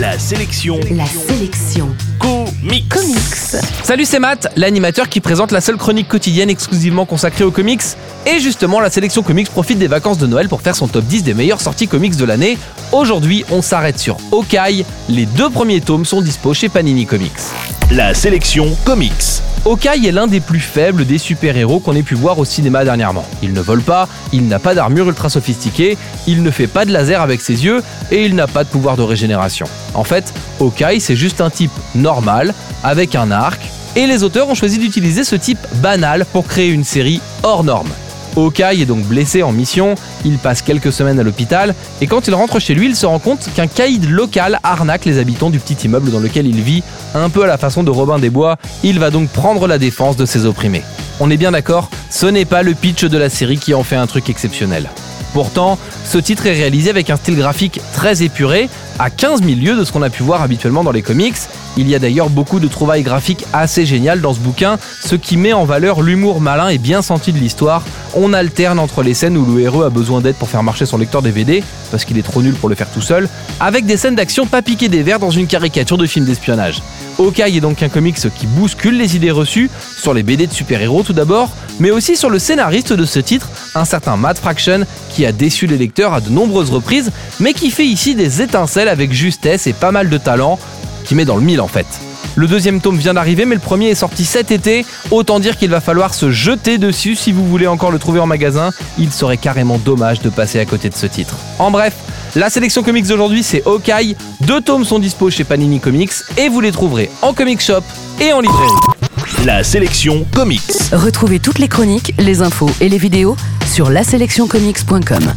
La sélection La sélection comics. comics. Salut, c'est Matt, l'animateur qui présente la seule chronique quotidienne exclusivement consacrée aux comics. Et justement, la sélection comics profite des vacances de Noël pour faire son top 10 des meilleures sorties comics de l'année. Aujourd'hui, on s'arrête sur Hawkeye. Les deux premiers tomes sont dispo chez Panini Comics. La sélection comics. Hawkeye est l'un des plus faibles des super-héros qu'on ait pu voir au cinéma dernièrement. Il ne vole pas, il n'a pas d'armure ultra sophistiquée, il ne fait pas de laser avec ses yeux et il n'a pas de pouvoir de régénération. En fait, Hawkeye c'est juste un type normal, avec un arc, et les auteurs ont choisi d'utiliser ce type banal pour créer une série hors norme. Hawkeye est donc blessé en mission, il passe quelques semaines à l'hôpital, et quand il rentre chez lui, il se rend compte qu'un caïd local arnaque les habitants du petit immeuble dans lequel il vit, un peu à la façon de Robin des Bois, il va donc prendre la défense de ses opprimés. On est bien d'accord, ce n'est pas le pitch de la série qui en fait un truc exceptionnel. Pourtant, ce titre est réalisé avec un style graphique très épuré, à 15 000 lieues de ce qu'on a pu voir habituellement dans les comics. Il y a d'ailleurs beaucoup de trouvailles graphiques assez géniales dans ce bouquin, ce qui met en valeur l'humour malin et bien senti de l'histoire. On alterne entre les scènes où le héros a besoin d'aide pour faire marcher son lecteur DVD, parce qu'il est trop nul pour le faire tout seul, avec des scènes d'action pas piquées des verres dans une caricature de film d'espionnage. Hawkeye est donc un comics qui bouscule les idées reçues, sur les BD de super-héros tout d'abord, mais aussi sur le scénariste de ce titre, un certain Matt Fraction, qui a déçu les lecteurs à de nombreuses reprises, mais qui fait ici des étincelles avec justesse et pas mal de talent, qui met dans le mille en fait. Le deuxième tome vient d'arriver, mais le premier est sorti cet été. Autant dire qu'il va falloir se jeter dessus si vous voulez encore le trouver en magasin. Il serait carrément dommage de passer à côté de ce titre. En bref, la sélection comics d'aujourd'hui c'est Hawkeye. Deux tomes sont dispo chez Panini Comics et vous les trouverez en comic shop et en librairie. La sélection comics. Retrouvez toutes les chroniques, les infos et les vidéos sur laselectioncomics.com.